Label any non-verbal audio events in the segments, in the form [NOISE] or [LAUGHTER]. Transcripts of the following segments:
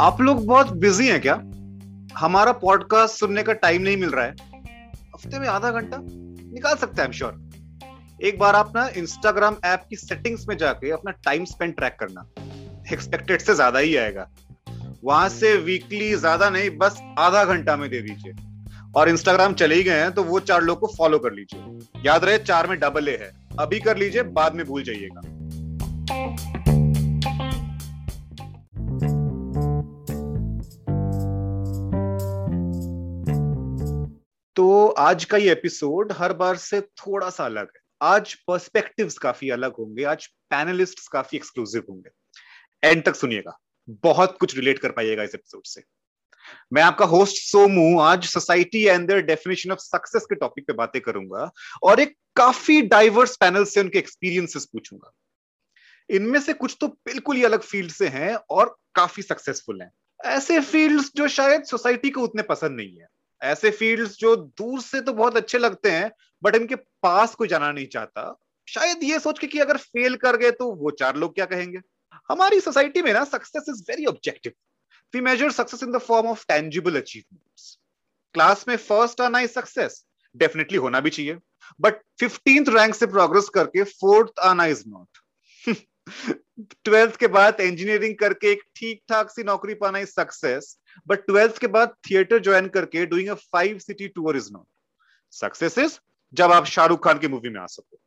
आप लोग बहुत बिज़ी हैं क्या? हमारा पॉडकास्ट सुनने का टाइम नहीं मिल रहा है। हफ़्ते में आधा घंटा? निकाल सकते हैं श्योर एक बार आप ना इंस्टाग्राम ऐप की सेटिंग्स में जाके अपना टाइम स्पेंड ट्रैक करना। एक्सपेक्टेड से ज़्यादा ही आएगा। वहाँ से वीकली ज़्यादा नहीं, बस आधा घंटा में दे दीजिए। और इंस्टाग्राम चले ही गए हैं तो वो चार लोग को फॉलो कर लीजिए। याद रहे, चार में डबल ए है। अभी कर लीजिए, बाद में भूल जाइएगा। तो आज का ये एपिसोड हर बार से थोड़ा सा अलग है। आज पर्सपेक्टिव्स काफ़ी अलग होंगे, आज पैनलिस्ट काफ़ी एक्सक्लूसिव होंगे। एंड तक सुनिएगा, बहुत कुछ रिलेट कर पाइएगा इस एपिसोड से। मैं आपका होस्ट सोमू आज society and definition of success के टॉपिक पे बातें करूँगा और एक काफ़ी डाइवर्स पैनल से उनके एक्सपीरियंसेस पूछूँगा। इनमें से कुछ तो बिल्कुल ही अलग फ़ील्ड से हैं और काफ़ी सक्सेसफुल हैं। ऐसे फील्ड्स जो शायद सोसाइटी को उतने पसंद नहीं है। ऐसे फील्ड्स जो दूर से तो बहुत अच्छे लगते हैं, बट इनके पास कोई जाना नहीं चाहता। शायद ये सोच के कि अगर फेल कर गए तो वो चार लोग क्या कहेंगे? हमारी सोसाइटी में ना success is very objective we measure success in the form of tangible achievements class में फ़र्स्ट आना इज़ सक्सेस डेफिनेटली होना भी चाहिए। बट फिफ्टींथ रैंक से प्रोग्रेस करके फोर्थ आना इज़ नॉट ट्वेल्थ के बाद इंजीनियरिंग करके एक ठीक ठाक सी नौकरी पाना इज़ सक्सेस बट ट्वेल्थ के बाद थिएटर ज्वाइन करके doing a five city tour is not success is जब आप शाहरुख खान की मूवी में आ सको।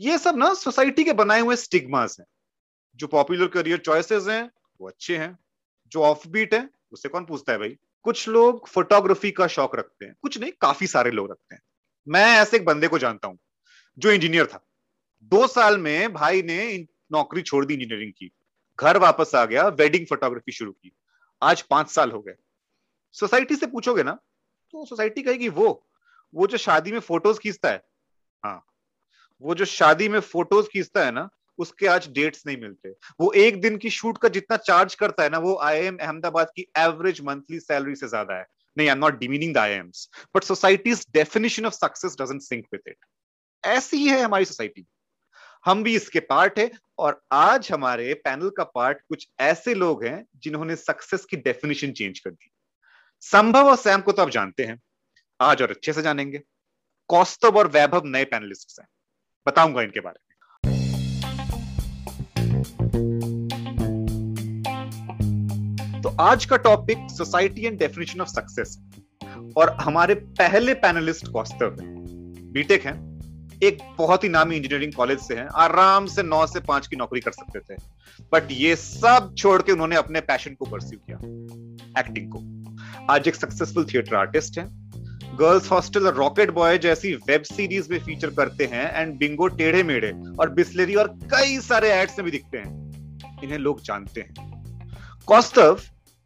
ये सब ना सोसाइटी के बनाए हुए स्टिग्मास हैं। जो पॉपुलर करियर चॉइसेस हैं, वो अच्छे हैं। जो ऑफ़ बीट है उससे कौन पूछता है भाई? कुछ लोग फोटोग्राफी का शौक रखते हैं। कुछ नहीं, काफ़ी सारे लोग रखते हैं। मैं ऐसे एक बंदे को जानता हूँ, जो इंजीनियर था। दो साल में भाई ने नौकरी छोड़ दी इंजीनियरिंग की। घर वापस आ गया वेडिंग फोटोग्राफी शुरू की। आज पाँच साल हो गए। सोसाइटी से पूछोगे ना तो सोसाइटी कहेगी, वो वो जो शादी में फ़ोटोज़ खींचता है हाँ वो जो शादी में फ़ोटोज़ खींचता है ना, उसके आज डेट्स नहीं मिलते। वो एक दिन की शूट का जितना चार्ज करता है ना, वो आई एम अहमदाबाद की एवरेज मंथली सैलरी से ज़्यादा है। नहीं I am not demeaning the aims but society's definition of success doesn't sync with it ऐसी ही है हमारी सोसाइटी हम भी इसके पार्ट है और आज हमारे पैनल का पार्ट कुछ ऐसे लोग हैं जिन्होंने सक्सेस की डेफिनेशन चेंज कर दी। संभव और सैम को तो आप जानते हैं। आज और अच्छे से जानेंगे। कौस्तव और वैभव नए पैनलिस्ट हैं। बताऊँगा इनके बारे में। तो आज का topic society and definition of success और हमारे पहले पैनलिस्ट कौस्तव है। बीटेक हैं। एक बहुत ही नामी इंजीनियरिंग कॉलेज से हैं, आराम से नौ से पाँच की नौकरी कर सकते थे। बट ये सब छोड़ के उन्होंने अपने पैशन को परस्यू किया एक्टिंग को। आज एक सक्सेसफुल थिएटर आर्टिस्ट हैं। गर्ल्स हॉस्टल और रॉकेट बॉय जैसी वेब सीरीज़ में फीचर करते हैं एंड बिंगो टेढ़े मेढ़े और बिस्लेरी और कई सारे एड्स में भी दिखते हैं। इन्हें लोग जानते हैं। कौस्तव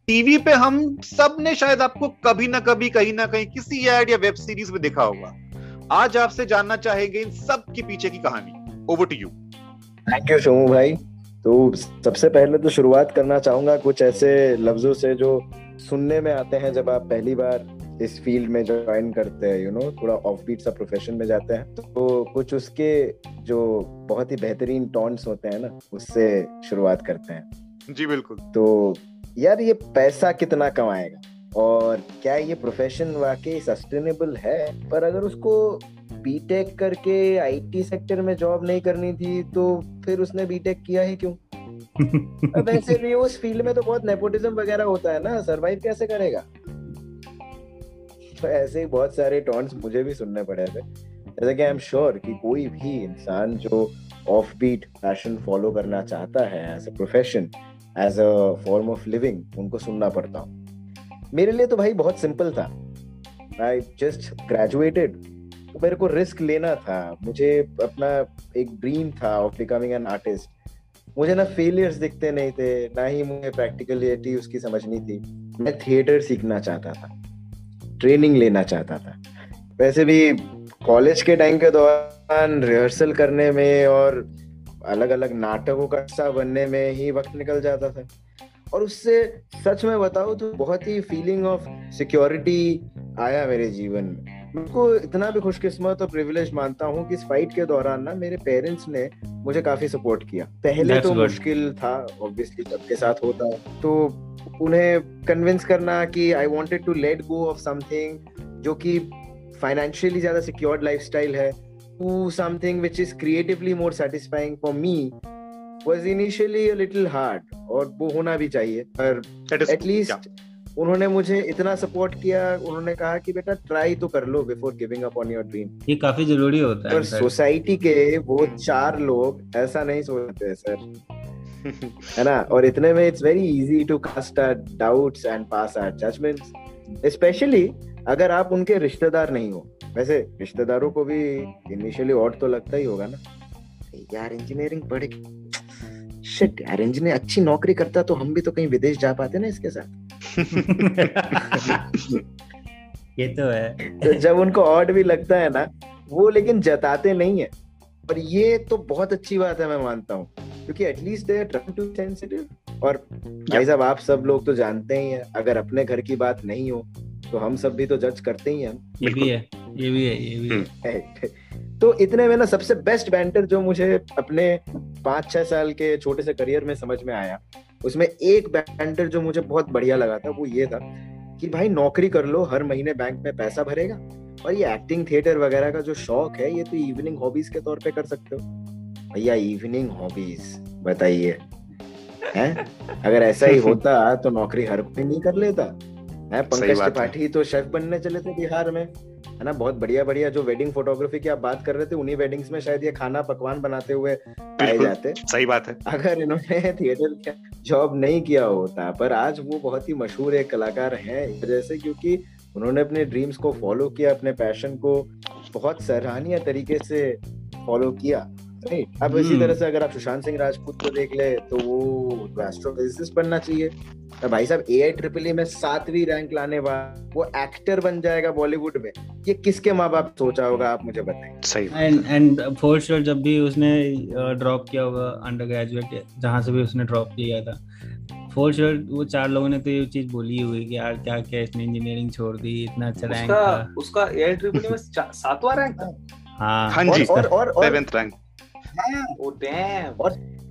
टीवी पे हम सबने शायद आपको कभी ना कभी, कहीं ना कहीं किसी एड या वेब सीरीज़ में देखा होगा। आज आपसे जानना चाहेंगे इन सब के पीछे की कहानी। Over to you thank you Somu भाई। तो सबसे पहले तो शुरुआत करना चाहूँगा कुछ ऐसे लफ्जों से जो सुनने में आते हैं जब आप पहली बार इस फ़ील्ड में ज्वाइन करते हैं यू नो थोड़ा ऑफ़ बीट सा प्रोफेशन में जाते हैं। तो कुछ उसके जो बहुत ही बेहतरीन टॉन्ट्स होते हैं ना उससे शुरुआत करते हैं। जी बिल्कुल। तो यार ये पैसा कितना कमाएगा? और क्या ये प्रोफेशन वाकई सस्टेनेबल है? पर अगर उसको बीटेक करके आईटी सेक्टर में जॉब नहीं करनी थी तो फिर उसने बीटेक किया ही क्यों? [LAUGHS] वैसे भी उस फ़ील्ड में तो बहुत नेपोटिज्म वगैरह होता है ना सरवाइव कैसे करेगा? तो ऐसे ही बहुत सारे टॉन्ट्स मुझे भी सुनने पड़े थे। जैसे कि आई एम श्योर कि कोई भी इंसान जो ऑफ़ बीट फ़ैशन फॉलो करना चाहता है as a profession as a form of living उनको सुनना पड़ता हूँ। मेरे लिए तो भाई बहुत सिंपल था। आई जस्ट ग्रेजुएटेड मेरे को रिस्क लेना था। मुझे अपना एक ड्रीम था ऑफ़ बिकमिंग एन आर्टिस्ट मुझे ना फेलियर्स दिखते नहीं थे, ना ही मुझे प्रैक्टिकलिटी उसकी समझनी थी। मैं थिएटर सीखना चाहता था। ट्रेनिंग लेना चाहता था। वैसे भी कॉलेज के टाइम के दौरान रिहर्सल करने में और अलग अलग नाटकों का हिस्सा बनने में ही वक्त निकल जाता था। और उससे सच में बताओ तो बहुत ही फीलिंग ऑफ़ सिक्योरिटी आया मेरे जीवन में। को इतना भी खुशकिस्मत और प्रिविलेज मानता हूँ कि इस फाइट के दौरान ना मेरे पेरेंट्स ने मुझे काफ़ी सपोर्ट किया। पहले That's तो good. मुश्किल था ऑब्वियसली सबके साथ होता। है तो उन्हें कन्विंस करना कि I wanted to let go of something जो कि फाइनेंशियली ज़्यादा सिक्योर्ड लाइफस्टाइल है। To something which is creatively more satisfying for me was initially a little hard और वो होना भी चाहिए पर एटलीस्ट उन्होंने मुझे इतना सपोर्ट किया उन्होंने कहा कि बेटा ट्राई तो कर लो before giving up on your dream ये काफ़ी ज़रूरी होता है सोसाइटी के वो चार लोग ऐसा नहीं सोचते सर [LAUGHS] है ना? और इतने में it's very easy to cast our doubts and pass our judgments specially अगर आप उनके रिश्तेदार नहीं हो। वैसे रिश्तेदारों को भी इनिशियली ऑड तो लगता ही होगा ना। यार इंजीनियरिंग पढ़ शिट यार इंजीनियर अच्छी नौकरी करता तो हम भी तो कहीं विदेश जा पाते ना इसके साथ। [LAUGHS] ये तो है। तो जब उनको ऑड भी लगता है ना वो लेकिन जताते नहीं है। और ये तो बहुत अच्छी बात है मैं मानता हूँ। क्योंकि एटलीस्ट दे टू सेंसिटिव और भाई साहब आप सब लोग तो जानते ही हैं अगर अपने घर की बात नहीं हो तो हम सब भी तो जज करते ही हैं। ये भी है ये भी है ये भी है। [LAUGHS] तो इतने में ना सबसे बेस्ट बैंटर जो मुझे अपने पाँच छह साल के छोटे से करियर में समझ में आया। उसमें एक बैंटर जो मुझे बहुत बढ़िया लगा था वो ये था कि भाई नौकरी कर लो हर महीने बैंक में पैसा भरेगा और ये एक्टिंग थिएटर वगैरह का जो शौक है ये तो इवनिंग हॉबीज के तौर पे कर सकते हो। भैया इवनिंग हॉबीज बताइए हैं? अगर ऐसा ही [LAUGHS] होता तो नौकरी हर कोई नहीं कर लेता। है पंकज त्रिपाठी तो शेफ बनने चले थे बिहार में है ना? बहुत बढ़िया बढ़िया जो वेडिंग फोटोग्राफी की आप बात कर रहे थे उन्हीं वेडिंग्स में शायद ये खाना पकवान बनाते हुए पाए जाते। सही बात है। अगर इन्होंने थिएटर जॉब नहीं किया होता पर आज वो बहुत ही मशहूर एक कलाकार हैं जैसे क्योंकि उन्होंने अपने ड्रीम्स को फॉलो किया अपने पैशन को बहुत सराहनीय तरीके से फॉलो किया। अब इसी हम्म। तरह से अगर आप सुशांत सिंह राजपूत को देख ले तो वो एस्ट्रोफिजिसिस्ट बनना चाहिए। तो भाई साहब ए आई ट्रिपल में सातवीं रैंक लाने वाला वो एक्टर बन जाएगा बॉलीवुड में। ये किसके माँ बाप सोचा होगा आप मुझे बताएँ? सही एंड एंड फोर्थ ईयर जब भी उसने ड्रॉप किया होगा अंडर ग्रेजुएट जहाँ से भी उसने ड्रॉप किया था फोर्थ ईयर वो चार लोगों ने तो ये चीज़ बोली हुई कि यार क्या क्या इसने इंजीनियरिंग छोड़ दी इतना अच्छा रैंक था। उसका ए आई ट्रिपल में सातवां रैंक था? हाँ। हाँ जी और और सेवेंथ रैंक और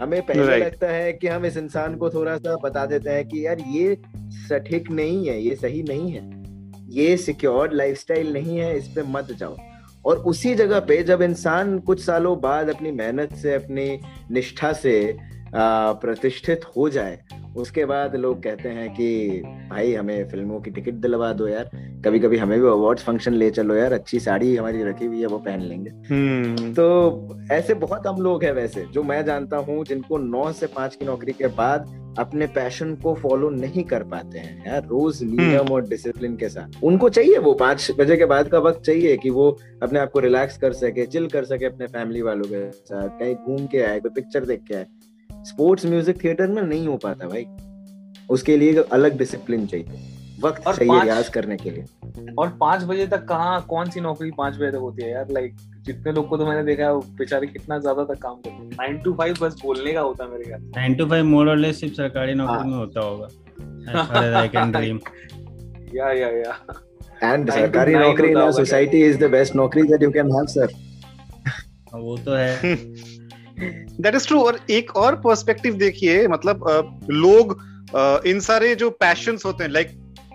हमें पहले right. लगता है कि हम इस इंसान को थोड़ा सा बता देते हैं कि यार ये सठीक नहीं है ये सही नहीं है। ये सिक्योर लाइफस्टाइल नहीं है इस पे मत जाओ। और उसी जगह पे जब इंसान कुछ सालों बाद अपनी मेहनत से अपनी निष्ठा से प्रतिष्ठित हो जाए। उसके बाद लोग कहते हैं कि भाई हमें फ़िल्मों की टिकट दिलवा दो यार। कभी कभी हमें भी अवार्ड फ़ंक्शन ले चलो यार। अच्छी साड़ी हमारी रखी हुई है वो पहन लेंगे। hmm. तो ऐसे बहुत हम लोग हैं वैसे जो मैं जानता हूँ जिनको नौ से पाँच की नौकरी के बाद अपने पैशन को फॉलो नहीं कर पाते हैं। यार रोज हम्म। नियम और डिसिप्लिन के साथ। उनको चाहिए वो पाँच बजे के बाद का वक्त चाहिए कि वो अपने आप को रिलैक्स कर सके चिल कर सके अपने फैमिली वालों के साथ कहीं घूम के आए कोई पिक्चर देख के आए। स्पोर्ट्स म्यूज़िक थिएटर में नहीं हो पाता भाई। उसके लिए अलग डिसिप्लिन चाहिए। वक्त चाहिए रियाज करने के लिए। और पाँच बजे तक कहाँ कौन सी नौकरी पाँच बजे तक होती है यार? लाइक जितने लोग को तो मैंने देखा है बेचारे कितना ज़्यादा तक काम करते हैं। नाइन टू फाइव बस बोलने का होता है मेरे ख्याल नाइन टू फाइव मोर और लेस सिर्फ़ सरकारी नौकरी हाँ। में होता होगा। या या या एंड सरकारी नौकरी in society is the best नौकरी that you can have sir वो तो है। [LAUGHS] दैट इज़ ट्रू और एक और पर्सपेक्टिव देखिए मतलब लोग इन सारे जो पैशन होते हैं like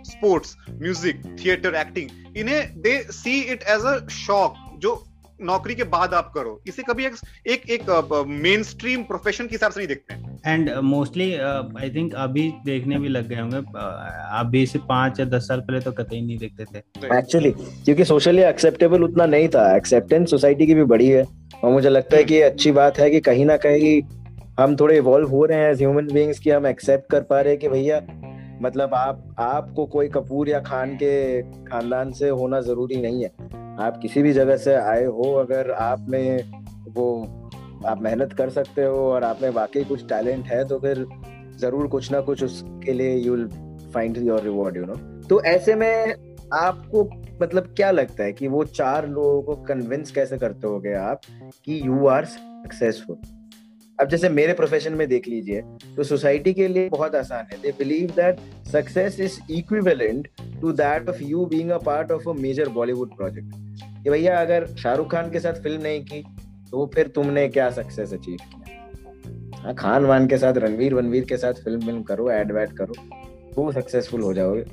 sports music theatre acting इन्हें they see it as a shock जो नौकरी के बाद आप करो। इसे कभी एक एक, एक मेन स्ट्रीम प्रोफेशन के हिसाब से नहीं देखते हैं। एंड मोस्टली आई थिंक अभी देखने भी लग गए होंगे अभी से पाँच या दस साल पहले तो कतई नहीं देखते थे। एक्चुअली क्योंकि सोशली एक्सेप्टेबल उतना नहीं था। एक्सेप्टेंस सोसाइटी की भी बड़ी है। और मुझे लगता है कि ये अच्छी बात है कि कहीं ना कहीं हम थोड़े इवॉल्व हो रहे हैं एज ह्यूमन बींग्स की हम एक्सेप्ट कर पा रहे हैं कि भैया मतलब आप, आपको कोई कपूर या खान के खानदान से होना ज़रूरी नहीं है। आप किसी भी जगह से आए हो, अगर आप में वो, आप मेहनत कर सकते हो और आप में वाकई कुछ टैलेंट है तो फिर ज़रूर कुछ ना कुछ उसके लिए you will find your reward you know तो ऐसे में आपको मतलब क्या लगता है कि वो चार लोगों को कन्विंस कैसे करते हो आप कि यू आर सक्सेसफुल अब जैसे मेरे प्रोफेशन में देख लीजिए तो सोसाइटी के लिए बहुत आसान है। They believe that success is equivalent to that of you being a part of a major Bollywood project कि भैया अगर शाहरुख खान के साथ फ़िल्म नहीं की तो फिर तुमने क्या सक्सेस अचीव किया? हाँ खान वान के साथ रणवीर वनवीर के साथ फ़िल्म फ़िल्म करो एड वैड करो तो सक्सेसफुल हो जाओगे।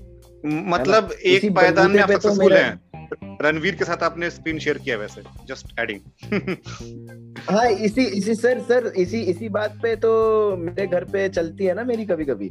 मतलब एक पायदान में आप सक्सेसफुल तो हैं। रणवीर के साथ आपने स्क्रीन शेयर किया वैसे जस्ट एडिंग [LAUGHS] हाँ इसी इसी सर सर इसी इसी बात पे तो मेरे घर पे चलती है ना मेरी कभी कभी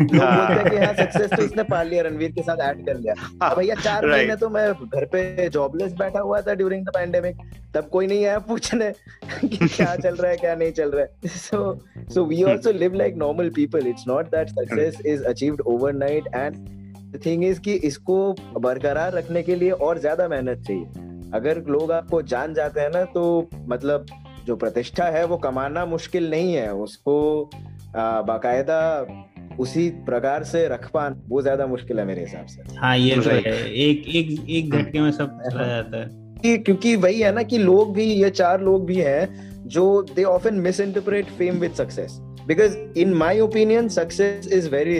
लोग हाँ। बोलते हैं कि हाँ सक्सेस तो इसने पा लिया रणवीर के साथ ऐड कर लिया। हाँ, भैया चार महीने तो मैं घर पे जॉबलेस बैठा हुआ था ड्यूरिंग द पैंडेमिक तब कोई नहीं आया पूछने [LAUGHS] कि क्या [LAUGHS] चल रहा है क्या नहीं चल रहा है। So so we also live like normal people it's not that success is achieved overnight and thing is कि इसको बरकरार रखने के लिए और ज़्यादा मेहनत चाहिए। अगर लोग आपको जान जाते हैं ना तो मतलब जो प्रतिष्ठा है वो कमाना मुश्किल नहीं है। उसको बाकायदा उसी प्रकार से रख पाना वो ज़्यादा मुश्किल है मेरे हिसाब से। हाँ ये तो है। एक एक एक झटके में सब चला जाता है। कि क्योंकि वही है ना कि लोग भी ये चार लोग भी हैं जो they often misinterpret fame with success because in my opinion success is very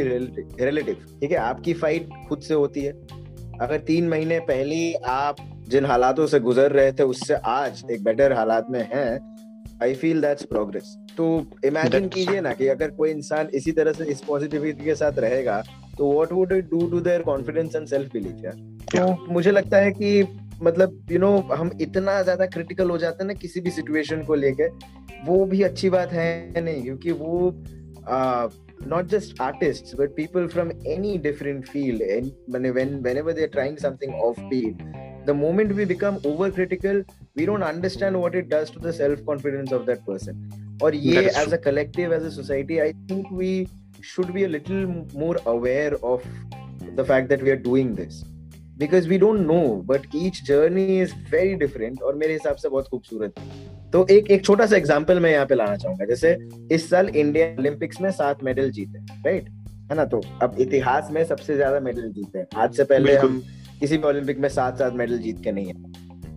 relative ठीक है आपकी फाइट खुद से होती है। अगर तीन महीने पहले आप जिन हालातों से गुजर रहे थे उससे आज एक बेटर हालात में हैं आई फील दैट्स प्रोग्रेस तो इमेजिन कीजिए ना कि अगर कोई इंसान इसी तरह से इस पॉजिटिविटी के साथ रहेगा तो what would it do to their confidence and self belief यार तो मुझे लगता है कि मतलब यू you नो know, हम इतना ज़्यादा क्रिटिकल हो जाते हैं ना किसी भी सिचुएशन को लेके वो भी अच्छी बात है नहीं क्योंकि वो not just artists but people from any different field and when whenever they're trying something offbeat the moment we become overcritical we don't understand what it does to the self confidence of that person or yeah as a collective as a society i think we should be a little more aware of the fact that we are doing this because we don't know but each journey is very different और मेरे हिसाब से बहुत खूबसूरत है तो एक एक छोटा सा एग्ज़ाम्पल मैं यहाँ पे लाना चाहूँगा जैसे इस साल इंडिया ओलंपिक्स में सात मेडल जीते राइट है ना तो अब इतिहास में सबसे ज़्यादा मेडल जीते हैं आज से पहले हम किसी भी ओलंपिक में सात सात मेडल जीत के नहीं है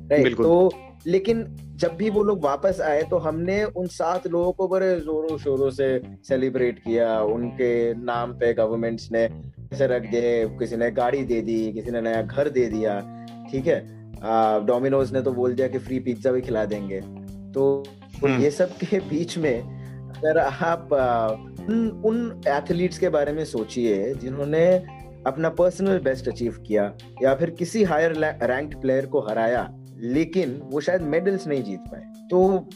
राइट तो लेकिन जब भी वो लोग वापस आए तो हमने उन सात लोगों को बड़े जोरों शोरों से सेलिब्रेट किया। उनके नाम पे गवर्नमेंट्स ने ऐसे रख दिए किसी ने गाड़ी दे दी किसी ने नया घर दे दिया। ठीक है? डोमिनोज ने तो बोल दिया कि फ्री पिज्जा भी खिला देंगे। तो, तो हम्म। ये सब के बीच में अगर आप उन उन एथलीट्स के बारे में सोचिए जिन्होंने अपना पर्सनल बेस्ट अचीव किया या फिर किसी हायर रैंक्ड प्लेयर को हराया लेकिन वो शायद मेडल्स नहीं जीत पाए। तो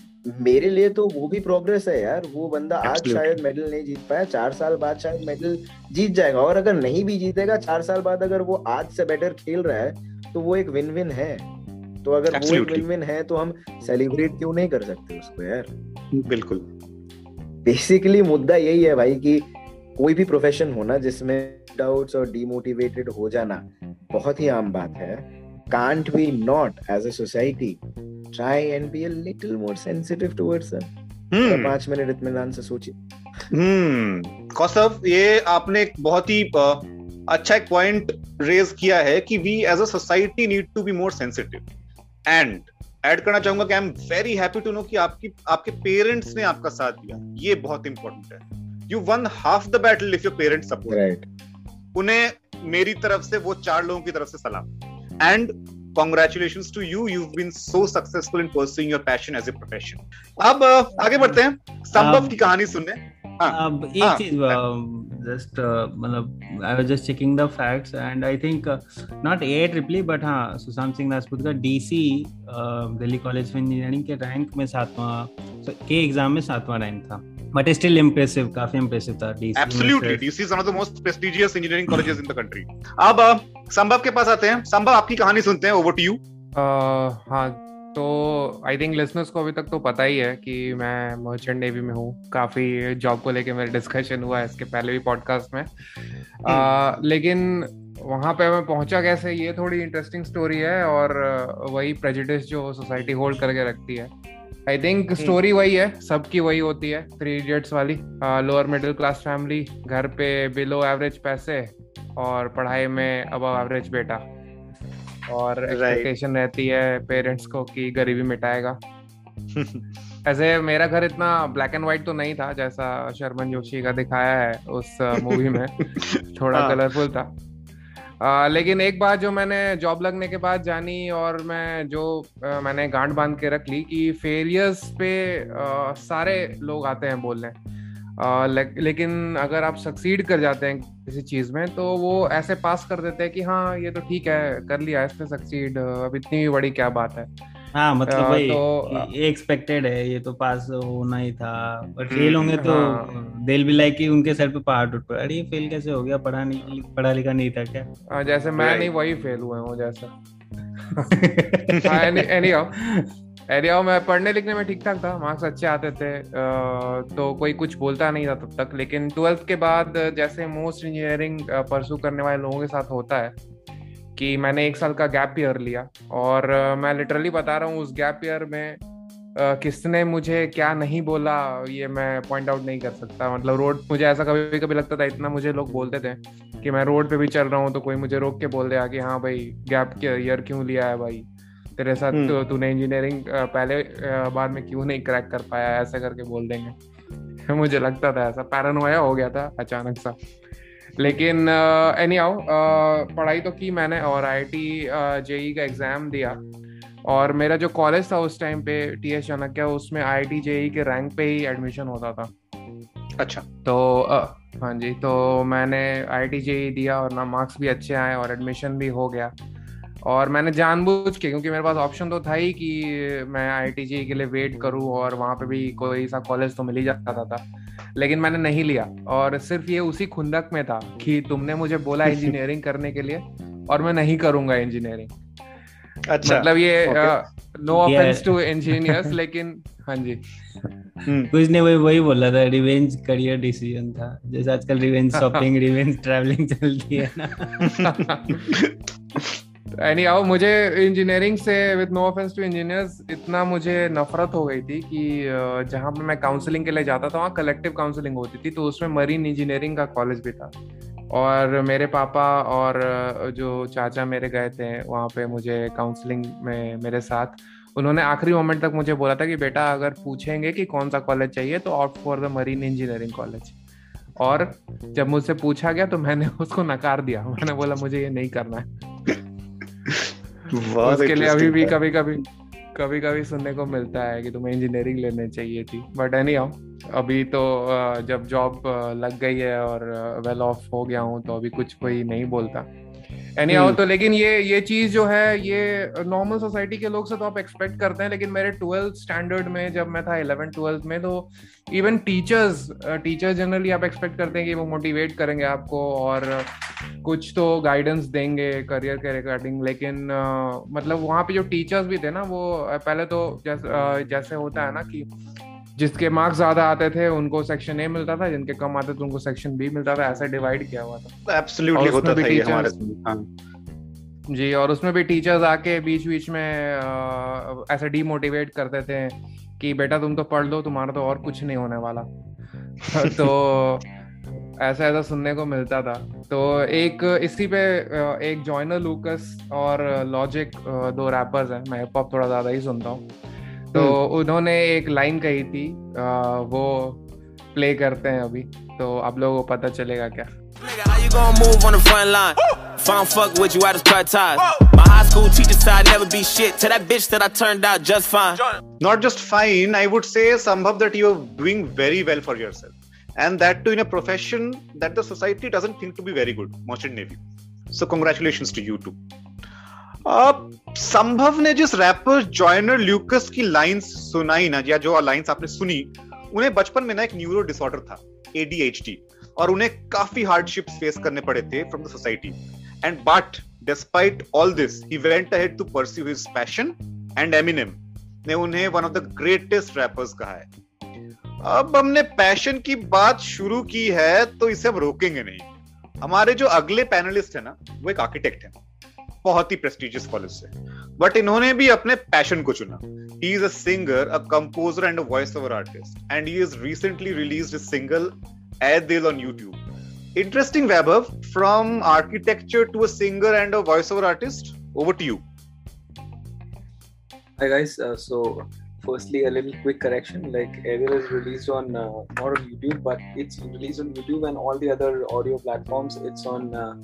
मेरे लिए तो वो भी प्रोग्रेस है यार। वो बंदा आज शायद मेडल नहीं जीत पाया चार साल बाद शायद मेडल जीत जाएगा। और अगर नहीं भी जीतेगा चार साल बाद अगर वो आज से बेटर खेल रहा है तो वो एक विन विन है। तो अगर वो एक विन विन है तो हम सेलिब्रेट क्यों नहीं कर सकते उसको यार? बिल्कुल। बेसिकली मुद्दा यही है भाई कि कोई भी प्रोफेशन होना जिसमें डाउट्स और डीमोटिवेटेड हो जाना बहुत ही आम बात है। Can't we not as a society try and be a little more sensitive towards पाँच मिनट इत्मीनान से सोचिए। हम्म कौसव ये आपने एक बहुत ही अच्छा एक पॉइंट रेज किया है कि we as a society need to be more sensitive and add करना चाहूँगा कि I am very happy to know कि आपकी आपके पेरेंट्स ने आपका साथ दिया। ये बहुत इंपॉर्टेंट है। You won half the battle if your parents support right उन्हें मेरी तरफ़ से वो चार लोगों की तरफ़ से सलाम। And congratulation to you you been so successful in pursuing your passion as a profession अब आगे बढ़ते हैं। संभव की कहानी सुनने। हाँ, अब एक हाँ, चीज़ जस्ट मतलब I was just checking the facts and I think not a triply but हाँ सुशांत सिंह राजपूत का DC Delhi college of engineering के रैंक में सातवां के एग्ज़ाम में सातवां रैंक था बट स्टिल इम्प्रेसिव काफ़ी इम्प्रेसिव था DC absolutely DC is one of the most prestigious engineering colleges in the country अब संभव के पास आते हैं संभव आपकी कहानी सुनते हैं ओवर टू यू हाँ तो आई थिंक लिसनर्स को अभी तक तो पता ही है कि मैं मर्चेंट नेवी में हूँ। काफ़ी जॉब को लेके मेरा डिस्कशन हुआ है इसके पहले भी पॉडकास्ट में। आ, लेकिन वहाँ पे मैं पहुँचा कैसे ये थोड़ी इंटरेस्टिंग स्टोरी है और वही प्रेजिडिस जो सोसाइटी होल्ड करके रखती है। आई थिंक स्टोरी वही है सबकी वही होती है थ्री इडियट्स वाली। लोअर मिडिल क्लास फैमिली घर पे बिलो एवरेज पैसे और पढ़ाई में अब एवरेज बेटा। और एक्सपेक्टेशन रहती है पेरेंट्स को कि गरीबी मिटाएगा। [LAUGHS] ऐसे मेरा घर इतना ब्लैक एंड व्हाइट तो नहीं था जैसा शर्मन जोशी का दिखाया है उस मूवी में। [LAUGHS] थोड़ा हाँ। कलरफुल था। आ, लेकिन एक बात जो मैंने जॉब लगने के बाद जानी और मैं जो आ, मैंने गांठ बाँध के रख ली कि फेलियर्स पे आ, सारे लोग आते हैं बोलने। आ, ले, लेकिन अगर आप सक्सीड कर जाते हैं किसी चीज़ में तो वो ऐसे पास कर देते हैं कि हाँ ये तो ठीक है कर लिया इस पे सक्सीड अब इतनी भी बड़ी क्या बात है। हाँ मतलब आ, वही तो- ये एक्सपेक्टेड है ये तो पास होना ही था बट हम्म, फेल होंगे तो हाँ। दिल भी लाइक कि उनके सर पे पहाड़ टूट पड़ा अरे फेल कैसे हो गया पढ़ा नहीं पढ़ा लिखा नहीं था क्या? आ, जैसे मैं नहीं वही फेल हुए हूँ जैसा। [LAUGHS] एनी एनी मैं पढ़ने लिखने में ठीक ठाक था, मार्क्स अच्छे आते थे तो कोई कुछ बोलता नहीं था तब तक, लेकिन ट्वेल्थ के बाद जैसे मोस्ट इंजीनियरिंग परसू करने वाले लोगों के साथ होता है कि मैंने एक साल का गैप ईयर लिया और मैं लिटरली बता रहा हूँ उस गैप ईयर में किसने मुझे क्या नहीं बोला, ये मैं पॉइंट आउट नहीं कर सकता। मतलब रोड मुझे ऐसा कभी कभी लगता था, इतना मुझे लोग बोलते थे कि मैं रोड पे भी चल रहा हूँ तो कोई मुझे रोक के बोल दिया कि हाँ भाई गैप ईयर क्यों लिया है भाई? तेरे साथ हम्म। तो तूने इंजीनियरिंग पहले बार में क्यों नहीं क्रैक कर पाया? ऐसे करके बोल देंगे। [LAUGHS] मुझे लगता था ऐसा। पैरानोया हो गया था अचानक सा। लेकिन एनी आओ पढ़ाई तो की मैंने और आई टी जेई का एग्ज़ाम दिया। और मेरा जो कॉलेज था उस टाइम पे टी एस चाणक्य उसमें आई टी जेई के रैंक पे ही एडमिशन होता था। अच्छा। तो हाँ जी तो मैंने आई टी जेई दिया और ना मार्क्स भी अच्छे आए और एडमिशन भी हो गया। और मैंने जानबूझ के क्योंकि मेरे पास ऑप्शन तो था ही कि मैं आई के लिए वेट करूँ और वहाँ पे भी कोई सा कॉलेज तो मिल ही जाता था। लेकिन मैंने नहीं लिया और सिर्फ़ ये उसी खुंदक में था कि तुमने मुझे बोला [LAUGHS] इंजीनियरिंग करने के लिए और मैं नहीं करूँगा इंजीनियरिंग अच्छा मतलब ये नो. ऑफेंस टू इंजीनियर्स लेकिन हाँ जी। हम्म, कुछ ने वही वही बोला था रिवेंज करियर डिसीज़न था। जैसे आजकल रिवेंज शॉपिंग रिवेंज ट्रैवलिंग चलती है ना। [LAUGHS] [LAUGHS] एनी आओ मुझे इंजीनियरिंग से with no offence to engineers इतना मुझे नफरत हो गई थी कि जहाँ पे मैं काउंसलिंग के लिए जाता था, वहाँ कलेक्टिव काउंसलिंग होती थी तो उसमें मरीन इंजीनियरिंग का कॉलेज भी था। और मेरे पापा और जो चाचा मेरे गए थे, वहाँ पे मुझे काउंसलिंग में मेरे साथ, उन्होंने आखिरी मोमेंट तक मुझे बोला था कि, बेटा, अगर पूछेंगे कि कौन सा कॉलेज चाहिए तो opt for the marine engineering college और जब मुझसे पूछा गया तो मैंने [LAUGHS] उसको नकार दिया। मैंने बोला, मुझे ये नहीं करना है। उसके लिए अभी भी कभी कभी कभी कभी सुनने को मिलता है कि तुम्हें इंजीनियरिंग लेने चाहिए थी। बट एनी हाउ अभी तो जब जॉब लग गई है और वेल ऑफ़ हो गया हूँ तो अभी कुछ कोई नहीं बोलता। Anyhow hmm. तो लेकिन ये ये चीज़ जो है ये नॉर्मल सोसाइटी के लोग से तो आप एक्सपेक्ट करते हैं लेकिन मेरे ट्वेल्थ स्टैंडर्ड में जब मैं था इलेवन ट्वेल्थ में तो इवन टीचर्स टीचर्स जनरली आप एक्सपेक्ट करते हैं कि वो मोटिवेट करेंगे आपको और कुछ तो गाइडेंस देंगे करियर के रिगार्डिंग लेकिन अ, मतलब वहाँ पे जो टीचर्स भी थे ना वो पहले तो जैसे अ, जैसे होता है ना कि जिसके मार्क्स ज़्यादा आते थे उनको सेक्शन ए मिलता था जिनके कम आते थे उनको सेक्शन बी मिलता था ऐसे डिवाइड किया हुआ था। एब्सोल्युटली होता था ये हमारे हाँ। जी और उसमें भी टीचर्स आके बीच बीच में ऐसे डीमोटिवेट करते थे कि बेटा तुम तो पढ़ लो तुम्हारा तो और कुछ नहीं होने वाला। [LAUGHS] तो ऐसा ऐसा सुनने को मिलता था। तो एक इसी पे एक जॉइनर लूकस और लॉजिक दो रैपर्स हैं। मैं हिप हॉप थोड़ा ज़्यादा ही सुनता हूँ। तो उन्होंने एक लाइन कही थी अ, वो प्ले करते हैं अभी तो आप लोगों को पता चलेगा क्या gonna move on the front line? If I don't fuck with you, I just cut ties. My high school teacher said I'd never be shit. To that bitch that I turned out just fine. not just fine i would say sambhav that you're doing very well for yourself and that too in a profession that the society doesn't think to be very good merchant navy so congratulations to you too अब संभव ने जिस rapper Joyner Lucas की lines सुनाई ना, या जो lines आपने सुनी, उन्हें बचपन में ना एक न्यूरो डिसऑर्डर था एडीएचडी और उन्हें काफ़ी हार्डशिप फेस करने पड़े थे from the society and but despite all this he went ahead to pursue his passion and Eminem ने उन्हें one of the greatest rappers कहा है। अब हमने पैशन की बात शुरू की है तो इसे हम रोकेंगे नहीं। हमारे जो अगले पैनलिस्ट है ना, वो एक आर्किटेक्ट है। बहुत ही प्रेस्टिजियस कॉलेज से बट इन्होंने भी अपने पैशन को चुना he is a singer a composer and a voice over artist and he is recently released single ए दिल on YouTube interesting Vaibhav from architecture to a singer and a voice over artist over to you Hi guys, uh, so firstly, a little quick correction. Like Aerial is released on uh, not on YouTube, but it's released on YouTube and all the other audio platforms. It's on uh,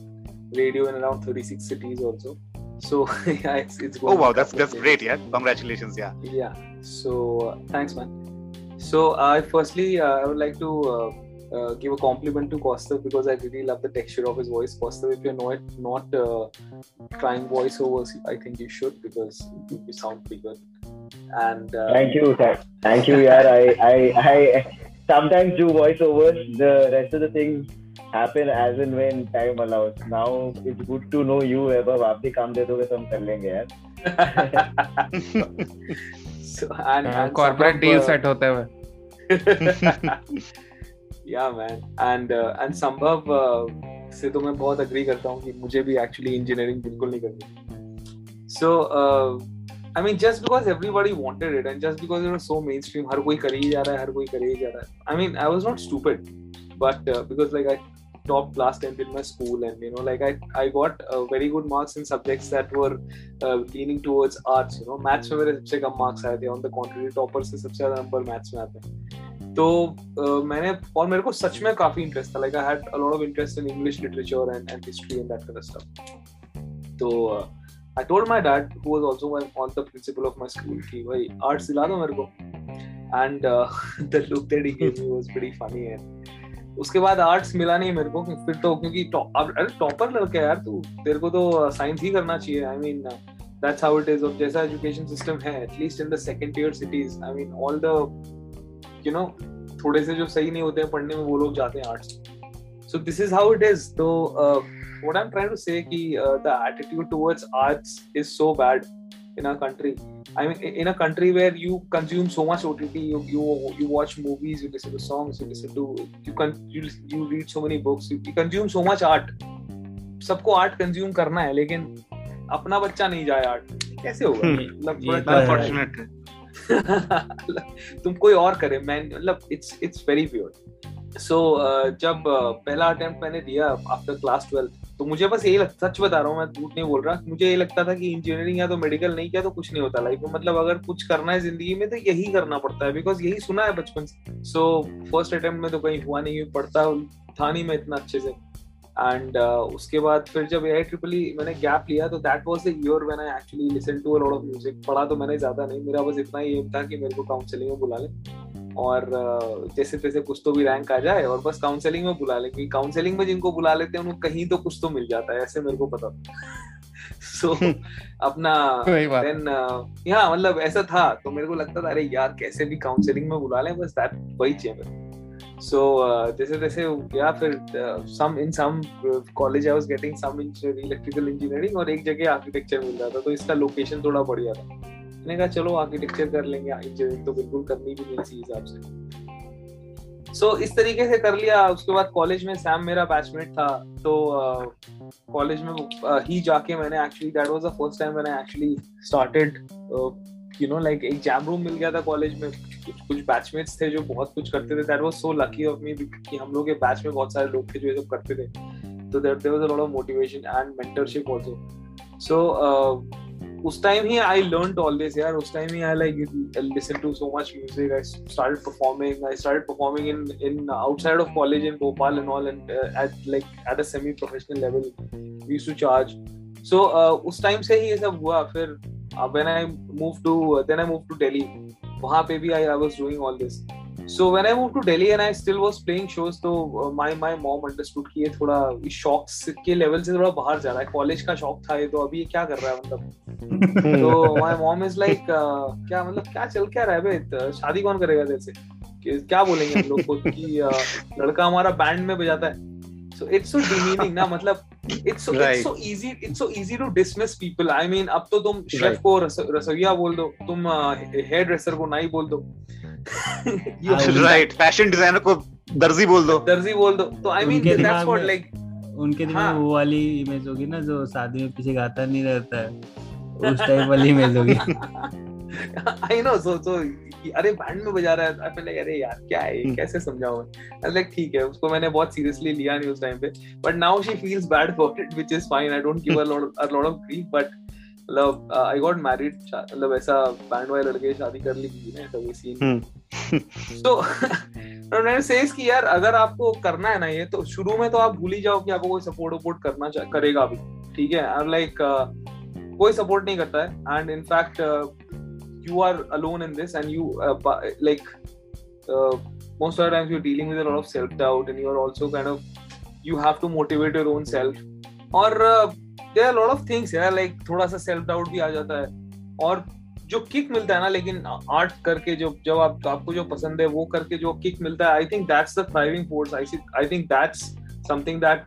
radio in around 36 cities also. So [LAUGHS] yeah, it's it's. Oh wow, that's that's cities. great. Yeah, congratulations. Yeah. Yeah. So uh, thanks, man. So I firstly uh, I would like to uh, uh, give a compliment to Costa because I really love the texture of his voice. Costa, if you're not not uh, trying voiceovers, I think you should because you, you sound pretty good. And uh, Thank you, thank, thank you, yeah. I, I, I sometimes do voiceovers. The rest of the things happen as and when time allows. Now it's good to know you. अब आप भी काम दे दोगे तो हम कर लेंगे यार. [LAUGHS] so and, and corporate Sambhav, deal uh, होते हुए [LAUGHS] yeah man and uh, and संभव uh, से तो मैं बहुत अग्री करता हूँ कि मुझे भी एक्चुअली इंजीनियरिंग बिल्कुल नहीं करनी so I mean just because everybody wanted it and just because it was so mainstream हर कोई कर ही जा रहा है हर कोई कर जा रहा है I mean I was not stupid but because like I top last 10th in my school and you know like i i got uh, very good marks in subjects that were uh, leaning towards arts you know. Maths में मेरे सबसे कम marks आए थे on the contrary topper से सबसे ज़्यादा number maths में आते हैं तो uh, मैंने और मेरे को सच में काफ़ी इंटरेस्ट था. Like I had a lot of interest in English literature and and history and that kind of stuff तो I told my dad who was also one on the principal of my school कि भाई arts दिला दो मेरे को. And the look that he gave me was pretty funny and उसके बाद arts मिला नहीं मेरे को फिर तो क्योंकि अरे टॉपर लड़का यार तू तेरे को तो साइंस ही करना चाहिए I mean that's how it is और जैसा एजुकेशन सिस्टम है at least in the second tier cities I mean all the you know थोड़े से जो सही नहीं होते हैं पढ़ने में वो लोग जाते हैं arts so this is how it is तो what i'm trying to say ki uh, the attitude towards arts is so bad in our country i mean in a country where you consume so much ott you you, you watch movies you listen to songs you listen to you can you, you read so many books you, you consume so much art सबको art consume करना है लेकिन अपना बच्चा नहीं जाए art कैसे होगा हम्म, मतलब तो है। है। है. तुम कोई और करे मैं मतलब it's it's very pure so जब uh, पहला अटेम्प्ट मैंने दिया आफ्टर क्लास ट्वेल्थ तो मुझे बस यही लगता सच बता रहा हूँ मैं झूठ नहीं बोल रहा मुझे ये लगता था कि इंजीनियरिंग या तो मेडिकल नहीं किया तो कुछ नहीं होता लाइफ में। मतलब अगर कुछ करना है ज़िंदगी में तो यही करना पड़ता है बिकॉज़ यही सुना है बचपन से। सो फ़र्स्ट अटेम्प्ट में तो कहीं हुआ नहीं पढ़ता था नहीं मैं इतना अच्छे से। एंड uh, उसके बाद फिर जब ए ट्रिपल ई मैंने गैप लिया तो that was the year when I actually listen to a lot of music पढ़ा तो मैंने ज़्यादा नहीं मेरा बस इतना ही एम था कि मेरे को काउंसलिंग में बुला ले। और जैसे तैसे कुछ तो भी रैंक आ जाए और बस काउंसलिंग में बुला ले क्योंकि काउंसलिंग में जिनको बुला लेते हैं उनको कहीं तो कुछ तो मिल जाता है ऐसे मेरे को पता था। [LAUGHS] सो अपना देन yeah मतलब ऐसा था तो मेरे को लगता था अरे यार कैसे भी काउंसलिंग में बुला लें बस दैट वही चाहिए सो जैसे तैसे या फिर some in some college I was getting some electrical engineering और एक जगह आर्किटेक्चर मिल रहा था तो इसका लोकेशन थोड़ा बढ़िया था। मैंने कहा चलो आर्किटेक्चर कर लेंगे इंजीनियरिंग तो बिल्कुल करनी भी नहीं इसी हिसाब से. सो so, इस तरीके से कर लिया। उसके बाद कॉलेज में सैम मेरा बैचमेट था तो कॉलेज uh, में uh, ही जाके मैंने actually that was the first time मैंने actually started you know like एक जैम रूम मिल गया था कॉलेज में। कुछ कुछ बैचमेट्स थे जो बहुत कुछ करते थे। That was so lucky of me कि हम लोग के बैच में बहुत सारे लोग थे जो ये सब करते थे। तो there there was a lot of motivation and mentorship also so उस टाइम ही आई लर्न ऑल दिस यार। उस time he I like listen to so much music I started performing I started performing in in outside of college in Bhopal and all and at like at a semi professional level we used to charge so उस time से ही ये सब हुआ। फिर I moved to uh, then I moved to Delhi. वहाँ पे भी आई I was doing all this. So when I moved to Delhi and I still was playing shows, तो uh, my my mom understood कि ये थोड़ा इस के level से थोड़ा बाहर जा रहा है कॉलेज का शौक था ये तो अभी ये क्या कर रहा है मतलब तो my mom is like uh, क्या मतलब क्या चल क्या रहा है बे त- शादी कौन करेगा तेरे से क्या बोलेंगे हम लोग को कि uh, लड़का हमारा बैंड में बजाता है so it's so demeaning ना मतलब it's so Right. it's so easy it's so easy to dismiss people I mean अब तो तुम शेफ Right. को रस, रसोइया बोल दो तुम हेयर ड्रेसर को नाई बोल दो हाँ, राइट फ़ैशन डिज़ाइनर को दर्जी बोल दो। दर्जी बोल दो। तो I mean that's what like उनके दिमाग हाँ। में वो वाली इमेज होगी ना जो शादी में पीछे गाता नहीं रहता है। उस टाइप वाली इमेज होगी। आई नो सो सो अरे बैंड में बजा रहा है आई फील लाइक अरे यार क्या है हम्म। कैसे समझाऊं मैं? लाइक ठीक है उसको मैंने बहुत सीरियसली लिया नहीं उस टाइम पे। But now she feels bad about it which is fine I don't give a lot a lot of grief but मतलब आई गॉट मैरिड मतलब ऐसा बैंड वाले लड़के शादी कर ली थी ना ऐसा कोई सीन [LAUGHS] तो उन्होंने सेज कि यार अगर आपको करना है ना ये तो शुरू में तो आप भूल ही जाओ कि आपको कोई सपोर्ट वपोर्ट करना करेगा अभी ठीक है? और लाइक uh, कोई सपोर्ट नहीं करता है. And in fact you are alone in this and you like most of the times you're dealing with a lot of self doubt and you're also kind of you have to motivate your own self. और uh, there are a lot of things यार like थोड़ा सा self doubt भी आ जाता है। और जो kick मिलता है ना लेकिन आर्ट करके जो जब आप आपको जो पसंद है वो करके जो किक मिलता है I think that's the thriving force I I think that's something that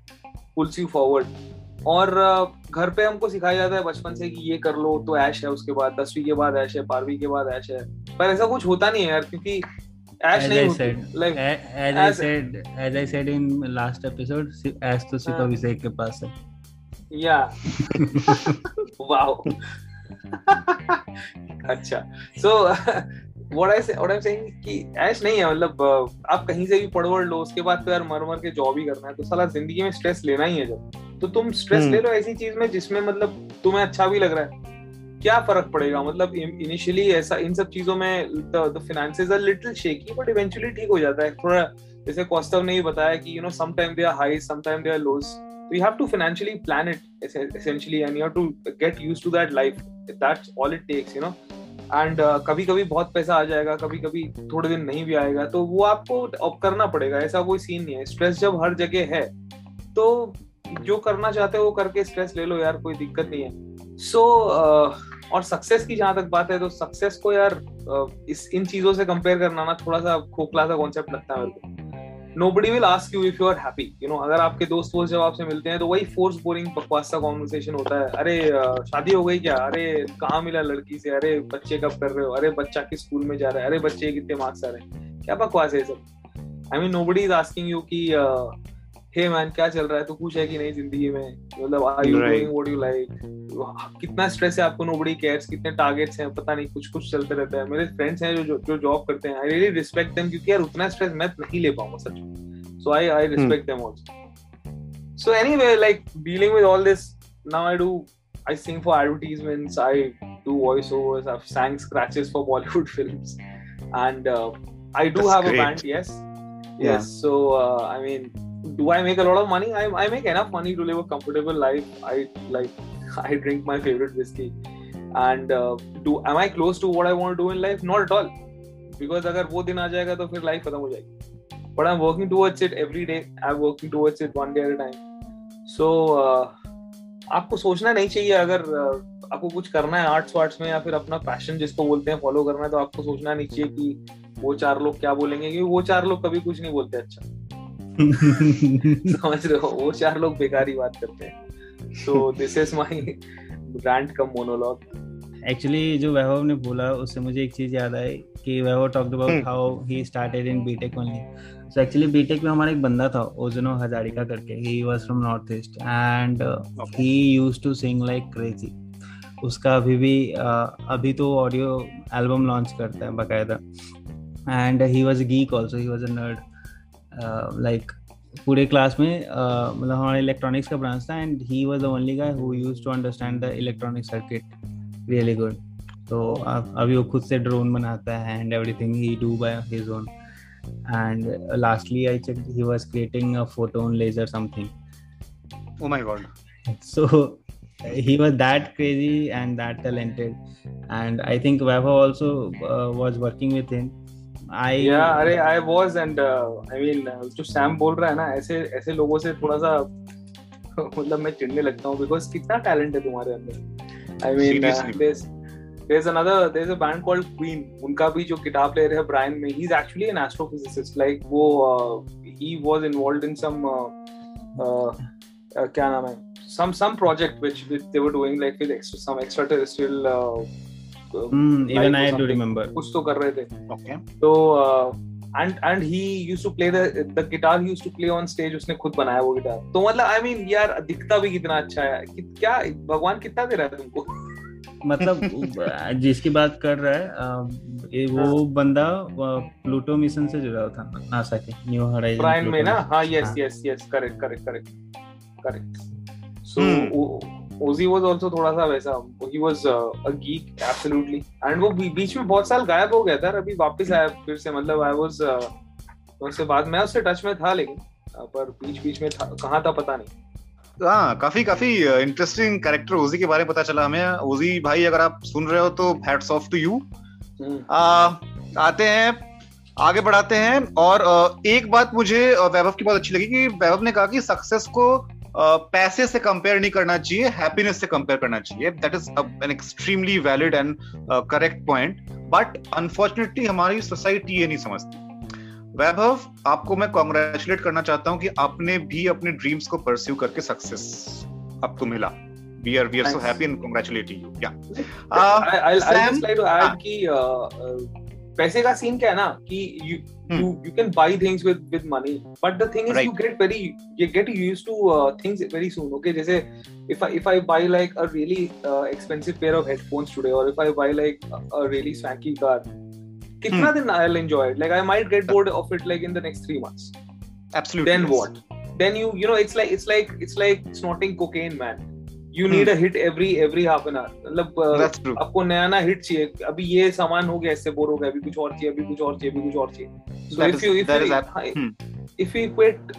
pulls you forward और घर पे हमको सिखाया जाता है बचपन से कि ये कर लो तो ऐश है उसके बाद। दसवीं के बाद ऐश है बारहवीं के बाद ऐश है। पर ऐसा कुछ होता नहीं है यार क्योंकि ऐश नहीं होती। Like as I said as I said in last episode Aish तो सिर्फ़ अभिषेक के पास है। या वाओ [LAUGHS] अच्छा. So what I what I am saying कि ऐश नहीं है मतलब आप कहीं से भी पढ़ वढ़ लो उसके बाद तो यार मर मर के जॉब ही करना है तो साला ज़िंदगी में स्ट्रेस लेना ही है जब। तो तुम स्ट्रेस ले लो ऐसी चीज़ में जिसमें मतलब तुम्हें अच्छा भी लग रहा है। क्या फ़र्क पड़ेगा? मतलब इनिशियली ऐसा इन सब चीज़ों में the finances are little shaky but eventually ठीक हो जाता है। थोड़ा जैसे कॉस्टव ने ही बताया कि you know some time they are high some time they are so you have to financially plan it essentially and you have to get used to that life. That's all it takes you know. And uh, कभी कभी बहुत पैसा आ जाएगा कभी कभी थोड़े दिन नहीं भी आएगा तो वो आपको करना पड़ेगा ऐसा कोई सीन नहीं है। स्ट्रेस जब हर जगह है तो जो करना चाहते हो वो करके स्ट्रेस ले लो यार कोई दिक्कत नहीं है। सो so, uh, और सक्सेस की जहाँ तक बात है तो सक्सेस को यार uh, इस इन चीज़ों से कंपेयर करना ना थोड़ा सा खोखला सा कॉन्सेप्ट लगता है मेरे को। Nobody will ask you if you are happy you know अगर आपके दोस्त वोस्त जब आपसे मिलते हैं तो वही फोर्स बोरिंग बकवास सा कॉन्वर्सेशन होता है। अरे शादी हो गई क्या? अरे, कहाँ मिला लड़की से? अरे, बच्चे कब कर रहे हो? अरे, बच्चा किस स्कूल में जा रहा है? अरे, बच्चे कितने मार्क्स आ रहे हैं? क्या बकवास है सब? I mean nobody is asking you की हे मैन क्या चल रहा है तो कुछ है कि नहीं ज़िंदगी में मतलब are you doing what you like कितना स्ट्रेस है आपको नोबडी केयर्स कितने टारगेट्स हैं पता नहीं कुछ कुछ चलते रहता है मेरे फ्रेंड्स हैं जो जो जॉब करते हैं आई रियली रिस्पेक्ट देम क्योंकि यार उतना स्ट्रेस मैं नहीं ले पाऊँगा such so I I respect them also so anyway like dealing with all this now I do I sing for advertisements. I do voiceovers. I've sang scratches for Bollywood [LAUGHS] films, and uh, I do That's have great. a band. Yes, yes. Yeah. So uh, I mean, do I make a lot of money? I, I make enough money to live a comfortable life. I like I drink my favorite whiskey, and uh, do am I close to what I want to do in life? Not at all, because अगर वो दिन आ जाएगा तो फिर life खत्म हो जाएगी. But I'm working towards it every day. I'm working towards it one day at a time. So uh, आपको सोचना नहीं चाहिए अगर uh, आपको कुछ करना है आर्ट्स वार्ट्स में या फिर अपना पैशन जिसको बोलते हैं फॉलो करना है तो आपको सोचना नहीं चाहिए कि वो चार लोग क्या बोलेंगे क्योंकि वो चार लोग कभी कुछ नहीं बोलते अच्छा समझ रहे हो वो चार लोग बेकारी बात करते हैं so this is my brand come monologue actually जो वैभव ने बोला उससे मुझे एक चीज़ याद आई कि Vaibhav talked about how he started in B Tech only so actually B Tech में हमारा एक बंदा था ओजनो हजारिका करके। He was from north east and he used to sing like crazy उसका अभी भी uh, अभी तो ऑडियो एल्बम लॉन्च करता है बकायदा। And he was geek also he was a nerd like पूरे क्लास में मतलब हमारे इलेक्ट्रॉनिक्स का ब्रांच था and he was the only guy who used to understand the electronic circuit really good तो अभी वो खुद से ड्रोन बनाता है and everything he do by his own and lastly I check he was creating a photon laser something oh my god so he was that crazy and that talented and I think vaibhav also uh, working working him I yeah अरे I was and uh, I mean uh, जो Sam बोल रहा है ना ऐसे ऐसे लोगों से थोड़ा सा मतलब मैं चिढ़ने लगता हूँ बिकॉज़ कितना टैलेंट है तुम्हारे अंदर I mean there's there's another there's a band called Queen उनका भी जो गिटार प्लेयर है ब्रायन में he's actually an astrophysicist like वो uh, he was involved in some uh, uh, uh, क्या नाम है some some project which, which they were doing like with extra, some extraterrestrial uh, even I do कुछ तो कर रहे थे। Okay. तो and and he used to play the the guitar he used to play on stage उसने खुद बनाया वो गिटार तो मतलब आई I मीन mean, यार दिखता भी कितना अच्छा है। कि, क्या भगवान कितना दे रहा है तुमको? मतलब [LAUGHS] जिसकी बात कर रहा है ये वो हाँ. बंदा प्लूटो मिशन से जुड़ा था नासा के न्यू हराइजन प्राइम में ना? हाँ yes yes yes correct correct correct correct so OG was also थोड़ा सा वैसा ही was a geek absolutely and वो बीच में बहुत साल गायब हो गया था अभी वापस आया फिर से मतलब आई वाज उससे बाद मैं उससे टच में था लेकिन पर बीच बीच में था कहाँ था पता नहीं हाँ काफ़ी काफ़ी इंटरेस्टिंग कैरेक्टर ओजी के बारे में पता चला हमें ओजी भाई अगर आप सुन रहे हो तो हैट्स ऑफ़ टू यू आते हैं आगे बढ़ाते हैं और एक बात मुझे वैभव की बहुत अच्छी लगी कि वैभव ने कहा कि सक्सेस को पैसे से कंपेयर नहीं करना चाहिए हैप्पीनेस से कंपेयर करना चाहिए. That is an extremely valid and correct point but unfortunately हमारी सोसाइटी ये नहीं समझती. वैभव आपको मैं कॉन्ग्रेचुलेट करना चाहता हूँ कि आपने भी अपने ड्रीम्स को परस्यू करके सक्सेस आपको मिला. We are we are Thanks. so happy and congratulating you. Yeah. Uh, I, I'll, Sam, I'll just like to add uh, कि uh, uh, पैसे का सीन क्या है ना कि you you you can buy things with with money but the thing is you get very you get use to things very soon okay जैसे if I if I buy like a really expensive pair of headphones today और if I buy like a really swanky car कितना hmm. दिन I will enjoy it like I might get bored of it like in the next 3 months absolutely then what then you you know it's like it's like it's like snorting cocaine man you need a hit every every half an hour मतलब आपको नया नया hit चाहिए। अभी ये सामान हो गया इससे बोर हो गया अभी कुछ और चाहिए अभी कुछ और चाहिए अभी कुछ और चाहिए। So if you if you equate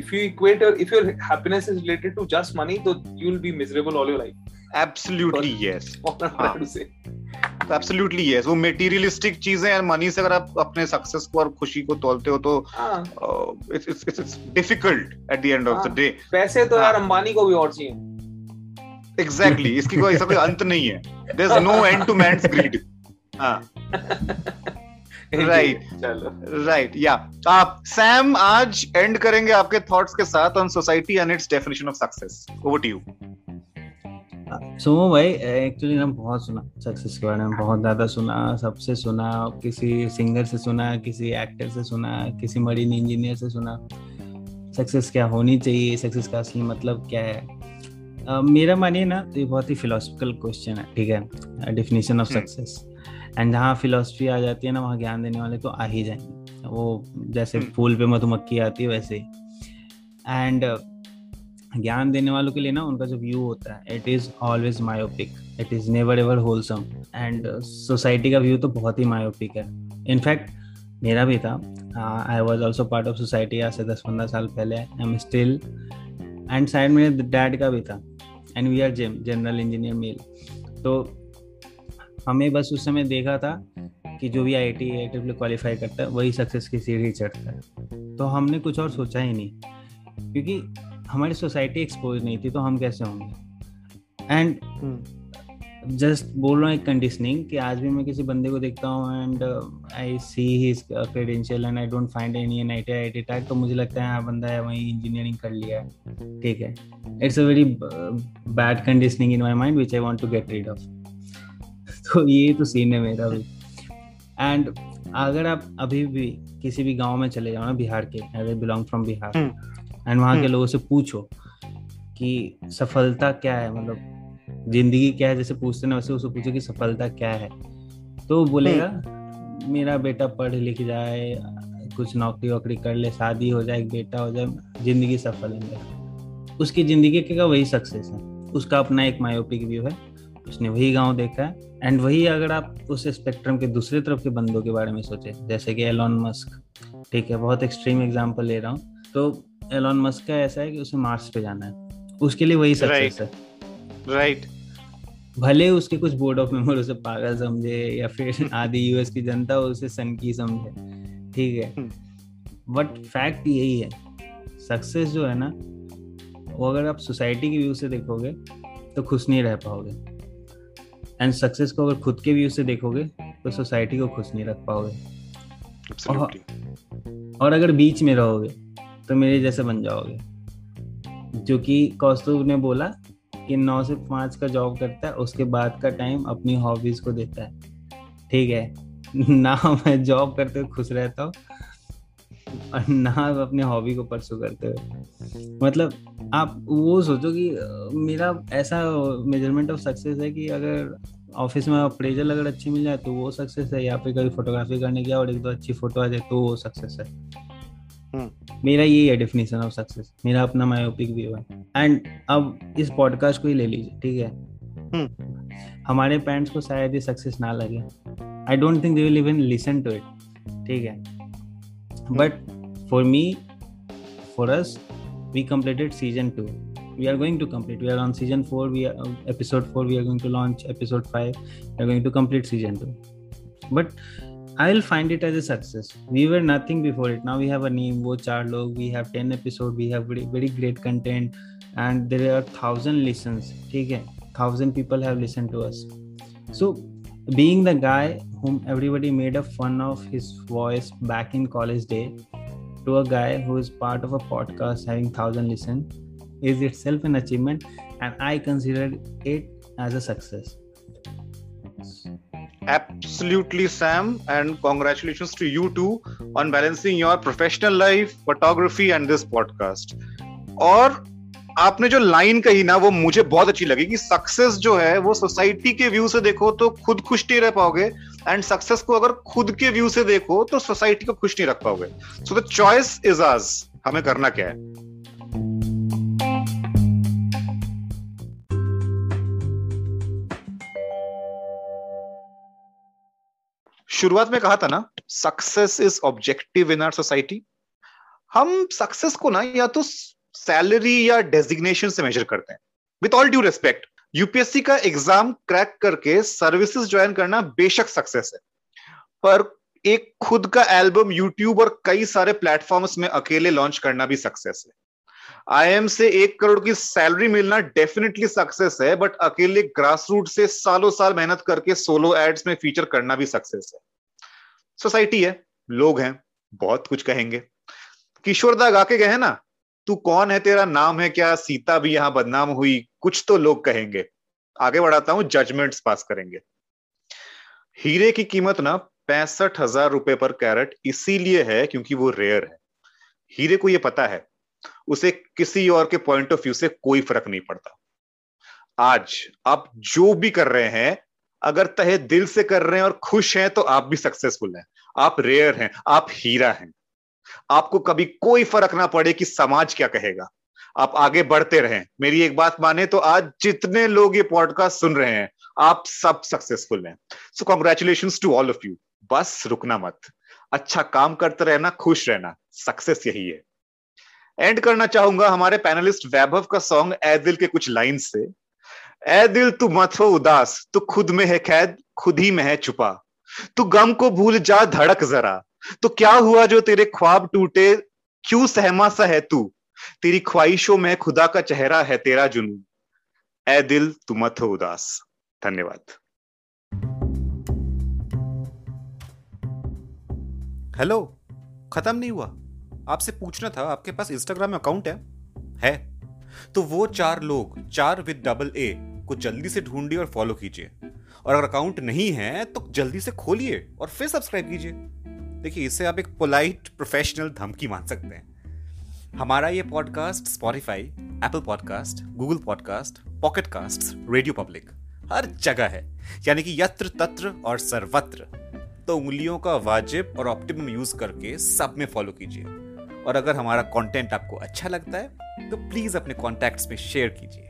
if you equate or if your happiness is related to just money so you'll be miserable all your life. Absolutely yes. [LAUGHS] Absolutely yes वो मटेरियलिस्टिक चीज़ें और मनी से अगर आप अपने success को और खुशी को तोलते हो तो it's it's it's difficult at the end of the day पैसे तो यार अंबानी को भी और चाहिए। Exactly exactly. [LAUGHS] इसकी कोई ऐसा कोई अंत नहीं है. There is no end to man's greed right right या आप सैम आज एंड करेंगे आपके थॉट्स के साथ on society and its definition of success over to you Sumo भाई एक्चुअली ना बहुत सुना सक्सेस के बारे में बहुत ज़्यादा सुना सबसे सुना किसी सिंगर से सुना किसी एक्टर से सुना किसी मरीन इंजीनियर से सुना। सक्सेस क्या होनी चाहिए? सक्सेस का असली मतलब क्या है? मेरा मानिए ना तो ये बहुत ही फिलोसफिकल क्वेश्चन है ठीक है? डिफिनेशन ऑफ़ सक्सेस एंड जहाँ फिलोसफी आ जाती है ना वहाँ ज्ञान देने वाले तो आ ही जाएँगे। वो जैसे हम्म। फूल पे मधुमक्खी आती है वैसे ही। एंड ज्ञान देने वालों के लिए ना उनका जो व्यू होता है it is always myopic it is never ever wholesome and society का व्यू तो बहुत ही मायोपिक है। इनफैक्ट मेरा भी था। I was also part of society आज से दस पंद्रह साल पहले। I am still and side मेरे डैड का भी था। And we are gem general engineer male तो हमें बस उस समय देखा था कि जो भी I T I triple qualify करता है, वही सक्सेस की सीढ़ी चढ़ता है। तो हमने कुछ और सोचा ही नहीं, क्योंकि हमारी सोसाइटी एक्सपोज नहीं थी तो हम कैसे होंगे? एंड जस्ट बोल रहा हूँ एक कंडीशनिंग कि आज भी मैं किसी बंदे को देखता हूँ and I see his credential and I don't find any an I T I T tag तो मुझे लगता है हाँ बंदा है वही इंजीनियरिंग कर लिया है। ठीक है। It's a very bad conditioning in my mind which I want to get rid of तो ये तो सीन है मेरा भी एंड अगर आप अभी भी किसी भी गाँव में चले जाओ ना बिहार के I belong from Bihar. And वहाँ के हम्म। लोगों से पूछो कि सफलता क्या है मतलब ज़िंदगी क्या है जैसे पूछते ना वैसे उसको पूछो कि सफलता क्या है। तो बोलेगा हम्म। मेरा बेटा पढ़ लिख जाए कुछ नौकरी वोकरी कर ले शादी हो जाए एक बेटा हो जाए ज़िंदगी सफल है। उसकी ज़िंदगी का वही सक्सेस है। उसका अपना एक मायोपिक व्यू है। उसने वही गाँव देखा है। एंड वही अगर आप उस स्पेक्ट्रम के दूसरे तरफ़ के बंदों के बारे में सोचे जैसे कि एलॉन मस्क ठीक है बहुत एक्सट्रीम एग्ज़ाम्पल ले रहा हूँ। तो एलॉन मस्क का ऐसा है कि उसे मार्स पे जाना है। उसके लिए वही सक्सेस है। राइट भले उसके कुछ बोर्ड ऑफ़ मेंबर उसे पागल समझे या फिर [LAUGHS] आधी यूएस की जनता उसे सन की समझे ठीक है? But hmm. फैक्ट यही है सक्सेस जो है ना वो अगर आप सोसाइटी के व्यू से देखोगे तो खुश नहीं रह पाओगे। एंड सक्सेस को अगर खुद के व्यू से देखोगे तो सोसाइटी को खुश नहीं रख पाओगे। और, और अगर बीच में रहोगे तो मेरे जैसे बन जाओगे। जो कि कौस्तुभ ने बोला कि नौ से पाँच का जॉब करता है, उसके बाद का टाइम अपनी हॉबीज को देता है। ठीक है? [LAUGHS] ना मैं जॉब करते हुए खुश रहता हूँ, और ना अपने हॉबी को परसू करते हुए। मतलब आप वो सोचो कि मेरा ऐसा मेज़रमेंट ऑफ़ सक्सेस है कि अगर ऑफ़िस में अप्रेजल अगर अच्छी मिल जाए तो वो सक्सेस है, या फिर कभी फोटोग्राफी करने गया और एक दो अच्छी फ़ोटो आ जाए तो वो सक्सेस है। मेरा यही है डेफिनेशन ऑफ़ सक्सेस मेरा अपना मायोपिक व्यू है. एंड अब इस पॉडकास्ट को ही ले लीजिए ठीक है? हम्म। हमारे पेरेंट्स को शायद ये सक्सेस ना लगे. I don't think they will even listen to it ठीक है? But for me for us we completed season two we are going to complete we are on season four we are episode four we are going to launch episode five we are going to complete season two but i'll find it as a success. We were nothing before it. Now we have a name wo char log we have 10 episode we have very, great content and there are thousand listens. okay thousand people have listened to us. So being the guy whom everybody made a fun of his voice back in college day to a guy who is part of a podcast having thousand listen is itself an achievement and i consider it as a success absolutely, sam, and congratulations to you too on balancing your professional life, photography, and this podcast. और आपने जो line कही ना, वो मुझे बहुत अच्छी लगी कि सक्सेस जो है, वो सोसाइटी के व्यू से देखो तो खुद खुश नहीं रह पाओगे एंड सक्सेस को अगर खुद के व्यू से देखो तो सोसाइटी को खुश नहीं रख पाओगे। सो द चॉइस इज़ आज हमें करना क्या है? शुरुआत में कहा था ना success is objective in our society हम सक्सेस को ना या तो सैलरी या डेजिग्नेशन से मेजर करते हैं. With all due respect UPSC का एग्ज़ाम क्रैक करके सर्विसेज़ ज्वाइन करना बेशक सक्सेस है. पर एक खुद का एल्बम यूट्यूब और कई सारे प्लेटफॉर्म्स में अकेले लॉन्च करना भी सक्सेस है. आईएम से एक करोड़ की सैलरी मिलना डेफिनेटली सक्सेस है बट अकेले ग्रास रूट से सालों साल मेहनत करके सोलो एड्स में फीचर करना भी सक्सेस है। सोसाइटी है, लोग हैं, बहुत कुछ कहेंगे। किशोरदा गा के गए ना, तू कौन है तेरा नाम है क्या? सीता भी यहाँ बदनाम हुई। कुछ तो लोग कहेंगे। आगे बढ़ाता हूँ जजमेंट्स पास करेंगे। हीरे की कीमत ना पैंसठ हज़ार रुपए पर कैरेट इसीलिए है क्योंकि वो रेयर है। हीरे को ये पता है उसे किसी और के पॉइंट ऑफ़ व्यू से कोई फ़र्क नहीं पड़ता। आज आप जो भी कर रहे हैं, अगर तहे दिल से कर रहे हैं और खुश हैं तो आप भी सक्सेसफुल हैं। आप रेयर हैं, आप हीरा हैं। आपको कभी कोई फ़र्क ना पड़े कि समाज क्या कहेगा। आप आगे बढ़ते रहें। मेरी एक बात माने तो आज जितने लोग ये पॉडकास्ट सुन रहे हैं, आप सब सक्सेसफुल हैं। So congratulation to all of you बस रुकना मत। अच्छा काम करते रहना, खुश रहना। सक्सेस यही है। एंड करना चाहूँगा हमारे पैनलिस्ट वैभव का सॉन्ग ए दिल के कुछ लाइन से। ए दिल, तू मत हो उदास, तू खुद में है कैद, खुद ही में है छुपा। तू गम को भूल जा धड़क जरा तो क्या हुआ जो तेरे ख्वाब टूटे, क्यों सहमा सा है तू? तेरी ख्वाहिशों में खुदा का चेहरा है तेरा जुनून। ए दिल, तू मत हो उदास। धन्यवाद। हेलो खत्म नहीं हुआ। आपसे पूछना था, आपके पास इंस्टाग्राम अकाउंट है? है। तो वो चार लोग, चार विद डबल ए को जल्दी से ढूंढिए और फॉलो कीजिए। और अगर अकाउंट नहीं है तो जल्दी से खोलिए और फिर सब्सक्राइब कीजिए। देखिए, इससे आप एक पोलाइट प्रोफेशनल धमकी मान सकते हैं। हमारा ये podcast Spotify Apple podcast Google podcast pocket cast radio public हर जगह है। यानी कि यत्र तत्र और सर्वत्र। तो उंगलियों का वाजिब और ऑप्टिमम यूज़ करके सब में फॉलो कीजिए। और अगर हमारा कंटेंट आपको अच्छा लगता है तो प्लीज़ अपने कॉन्टैक्ट्स में शेयर कीजिए।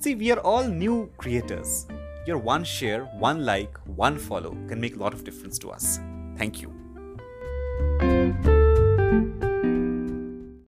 See we are all new creators your one share one like one follow can make lot of difference to us thank you